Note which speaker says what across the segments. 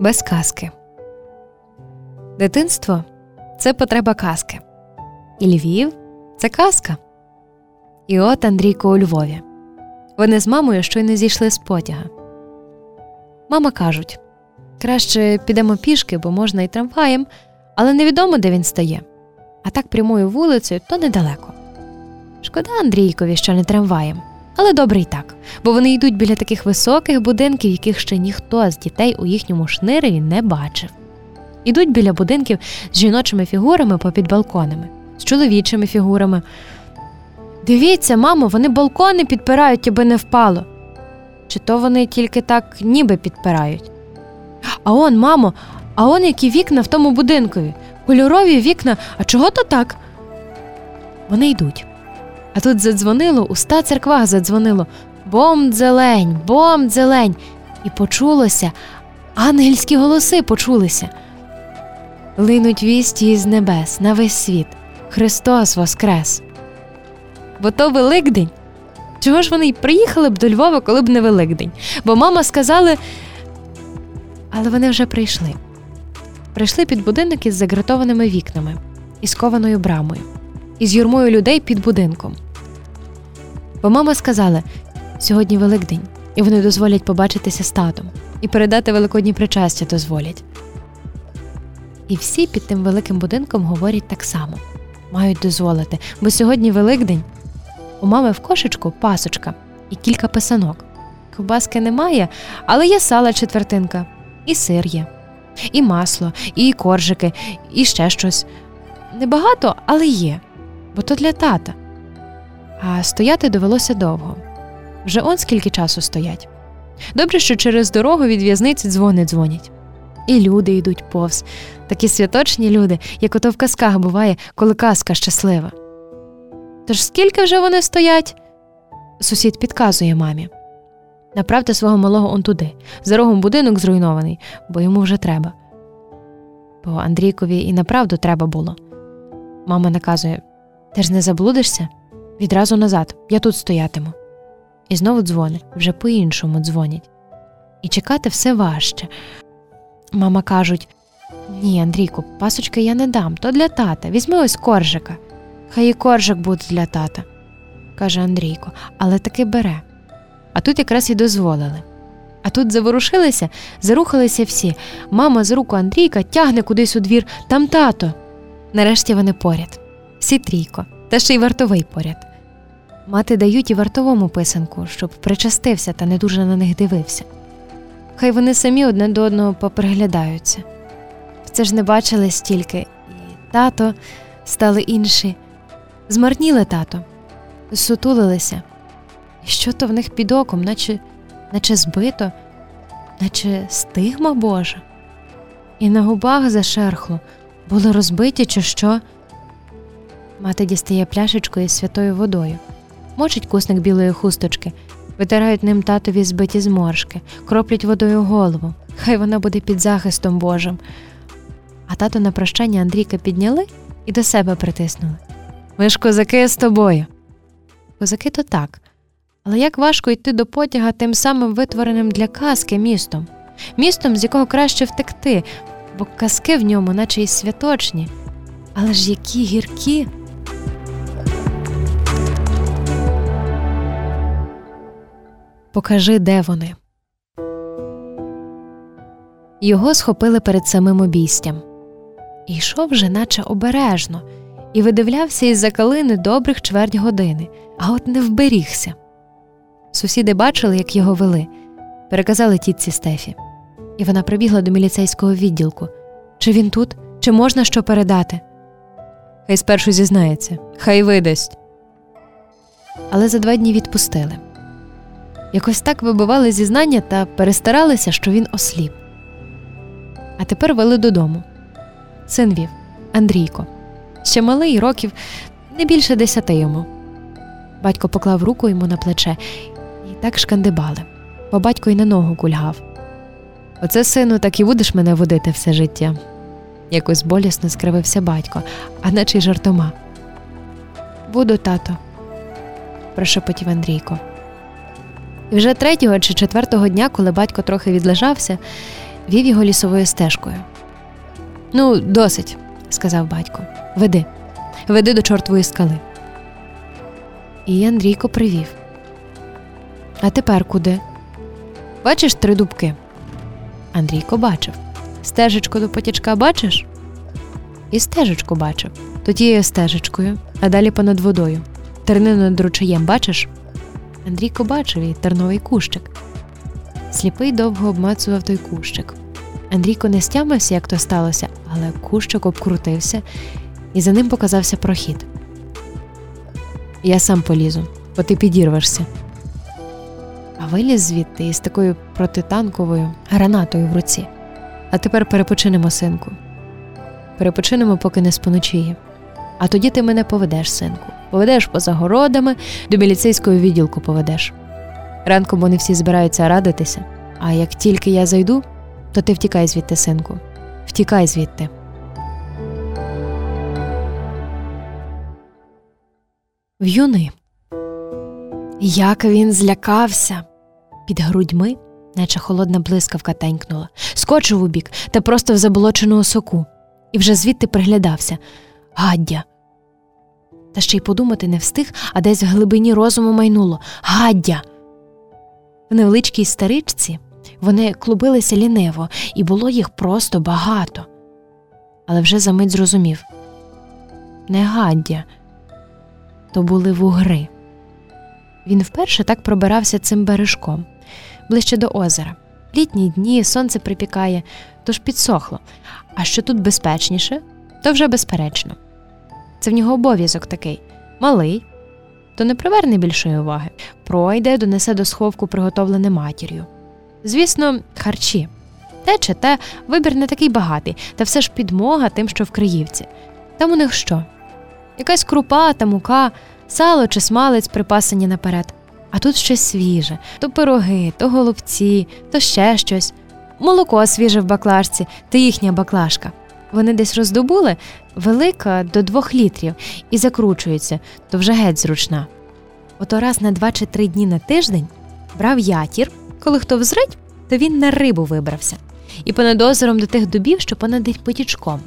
Speaker 1: без казки. Дитинство це потреба казки. І Львів це казка. І от Андрійко у Львові. Вони з мамою щойно зійшли з потяга. Мама кажуть краще підемо пішки, бо можна і трамваєм, але невідомо, де він стає. А так прямою вулицею то недалеко. Шкода Андрійкові, що не трамваєм, але добре й так, бо вони йдуть біля таких високих будинків, яких ще ніхто з дітей у їхньому шниреві не бачив. Ідуть біля будинків з жіночими фігурами попід балконами, з чоловічими фігурами. Дивіться, мамо, вони балкони підпирають, аби не впало. Чи то вони тільки так ніби підпирають? А он, мамо, а он які вікна в тому будинкові, кольорові вікна, а чого то так? Вони йдуть. А тут задзвонило, у ста церквах задзвонило бом дзелень, бом дзелень. І почулося, ангельські голоси почулися. Линуть вісті із небес на весь світ. Христос Воскрес. Бо то Великдень. Чого ж вони й приїхали б до Львова, коли б не Великдень? Бо мама сказали. Але вони вже прийшли. Прийшли під будинок із загратованими вікнами, із кованою брамою, із юрмою людей під будинком. Бо мама сказала сьогодні Великдень, і вони дозволять побачитися з татом і передати великодні причастя дозволять. І всі під тим великим будинком говорять так само мають дозволити, бо сьогодні Великдень. У мами в кошечку пасочка і кілька писанок. Ковбаски немає, але є сала четвертинка, і сир є, і масло, і коржики, і ще щось. Небагато, але є, бо то для тата. А стояти довелося довго. Вже он скільки часу стоять. Добре, що через дорогу від в'язниці дзвони дзвонять. І люди йдуть повз, такі святочні люди, як ото в казках буває, коли казка щаслива. Тож скільки вже вони стоять? Сусід підказує мамі. Направте свого малого он туди, за рогом будинок зруйнований, бо йому вже треба. Бо Андрійкові і направду треба було. Мама наказує Ти ж не заблудишся? Відразу назад, я тут стоятиму. І знову дзвонить, вже по-іншому дзвонять. І чекати все важче. Мама кажуть Ні, Андрійку, пасочки я не дам, то для тата. Візьми ось коржика. Хай і коржик буде для тата, каже Андрійко, але таки бере. А тут якраз і дозволили. А тут заворушилися, зарухалися всі. Мама з руку Андрійка тягне кудись у двір, там тато. Нарешті вони поряд, всі трійко, та ще й вартовий поряд. Мати дають і вартовому писанку, щоб причастився та не дуже на них дивився. Хай вони самі одне до одного поприглядаються. Це ж не бачили стільки, і тато стали інші. Змарніли тато, сутулилися. Що то в них під оком, наче наче збито, наче стигма Божа. І на губах зашерхло, було розбиті, чи що. Мати дістає пляшечку із святою водою, мочить кусник білої хусточки, витирають ним татові збиті зморшки, кроплять водою голову. Хай вона буде під захистом Божим. А тато на прощання Андрійка підняли і до себе притиснули. Ми ж козаки з тобою. Козаки то так. Але як важко йти до потяга тим самим витвореним для казки містом, містом, з якого краще втекти, бо казки в ньому, наче й святочні, але ж які гіркі. Покажи, де вони. Його схопили перед самим обійстям. І йшов вже, наче обережно, і видивлявся із за калини добрих чверть години, а от не вберігся. Сусіди бачили, як його вели, переказали тітці Стефі, і вона прибігла до міліцейського відділку. Чи він тут, чи можна що передати? Хай спершу зізнається, хай видасть. Але за два дні відпустили. Якось так вибивали зізнання та перестаралися, що він осліп. А тепер вели додому. Син вів Андрійко. Ще малий років не більше десяти йому. Батько поклав руку йому на плече і так шкандибали, бо батько й на ногу кульгав. Оце, сину, так і будеш мене водити все життя. Якось болісно скривився батько, а наче й жартома. Буду, тато, прошепотів Андрійко. І вже третього чи четвертого дня, коли батько трохи відлежався, вів його лісовою стежкою. Ну, досить, сказав батько. Веди, веди до чортової скали. І Андрійко привів. А тепер куди? Бачиш три дубки? Андрійко бачив. Стежечку до потічка бачиш? І стежечку бачив. То тією стежечкою, а далі понад водою. Тернину над ручаєм бачиш? Андрійко бачив і терновий кущик. Сліпий довго обмацував той кущик. Андрійко не стямився, як то сталося, але кущик обкрутився, і за ним показався прохід. Я сам полізу, бо ти підірвешся. А виліз звідти із такою протитанковою гранатою в руці. А тепер перепочинемо, синку. Перепочинемо, поки не споночіє. А тоді ти мене поведеш, синку. Поведеш поза городами, до міліцейського відділку поведеш. Ранком вони всі збираються радитися, а як тільки я зайду, то ти втікай звідти, синку. Втікай звідти. В'юни. Як він злякався. Під грудьми, наче холодна блискавка тенькнула, скочив у бік та просто в заболочену осоку, і вже звідти приглядався. Гаддя. Та ще й подумати не встиг, а десь в глибині розуму майнуло Гаддя. В невеличкій старичці вони клубилися ліниво, і було їх просто багато. Але вже за мить зрозумів не гаддя, то були вугри. Він вперше так пробирався цим бережком ближче до озера. Літні дні сонце припікає, тож підсохло. А що тут безпечніше, то вже безперечно. Це в нього обов'язок такий малий, то не приверне більшої уваги, пройде, донесе до сховку приготовлене матір'ю. Звісно, харчі. Те чи те вибір не такий багатий, та все ж підмога тим, що в Криївці. Там у них що? Якась крупа та мука, сало чи смалець припасані наперед. А тут щось свіже то пироги, то голубці, то ще щось. Молоко свіже в баклажці, то їхня баклажка. Вони десь роздобули велика до двох літрів і закручується, то вже геть зручна. Ото раз на два чи три дні на тиждень брав ятір, коли хто взрить, то він на рибу вибрався, і понад озером до тих дубів, що понад потічком.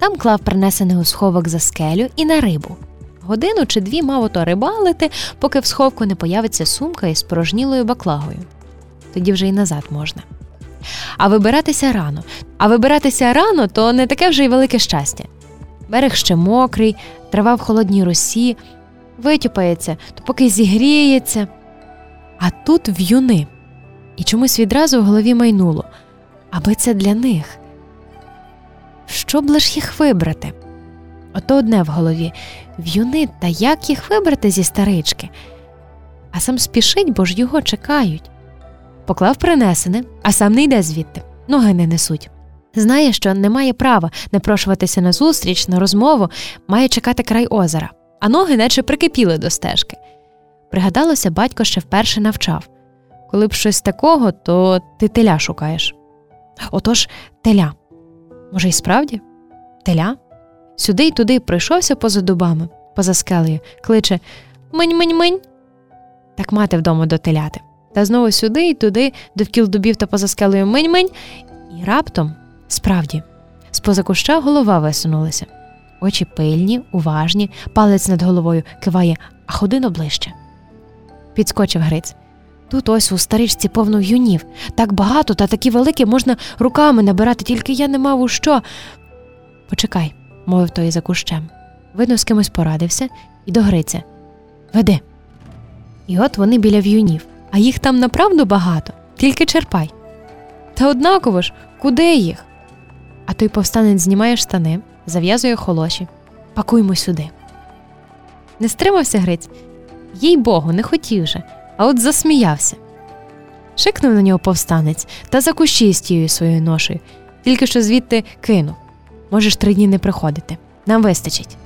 Speaker 1: Там клав принесений у сховок за скелю і на рибу. Годину чи дві мав ото рибалити, поки в сховку не появиться сумка із порожнілою баклагою. Тоді вже й назад можна. А вибиратися рано. А вибиратися рано то не таке вже й велике щастя. Берег ще мокрий, трава в холодній росі, витюпається, то поки зігріється. А тут в'юни. І чомусь відразу в голові майнуло аби це для них. Що б лиш їх вибрати? Ото одне в голові в'юни, та як їх вибрати зі старички? А сам спішить, бо ж його чекають. Поклав принесене, а сам не йде звідти, ноги не несуть. Знає, що не має права напрошуватися на зустріч, на розмову, має чекати край озера, а ноги наче прикипіли до стежки. Пригадалося, батько ще вперше навчав коли б щось такого, то ти теля шукаєш. Отож, теля. Може, і справді? Теля? Сюди й туди пройшовся поза дубами, поза скелею, кличе Минь минь минь. Так мати вдома до теляти. Та знову сюди й туди, довкіл дубів та поза скелею минь минь. І раптом, справді, з поза куща голова висунулася. Очі пильні, уважні, палець над головою киває, а ходино ближче. Підскочив Гриць. Тут ось у старичці повно юнів. Так багато та такі великі можна руками набирати, тільки я не мав у що. Почекай, мовив той за кущем. Видно, з кимось порадився і до Гриця. Веди. І от вони біля в'юнів, а їх там направду багато, тільки черпай. Та однаково ж, куди їх? А той повстанець знімає штани, зав'язує холоші. Пакуймо сюди. Не стримався Гриць. Їй богу, не хотів же а от засміявся. Шикнув на нього повстанець та за кущі з тією своєю ношею, тільки що звідти кинув. Можеш три дні не приходити. Нам вистачить.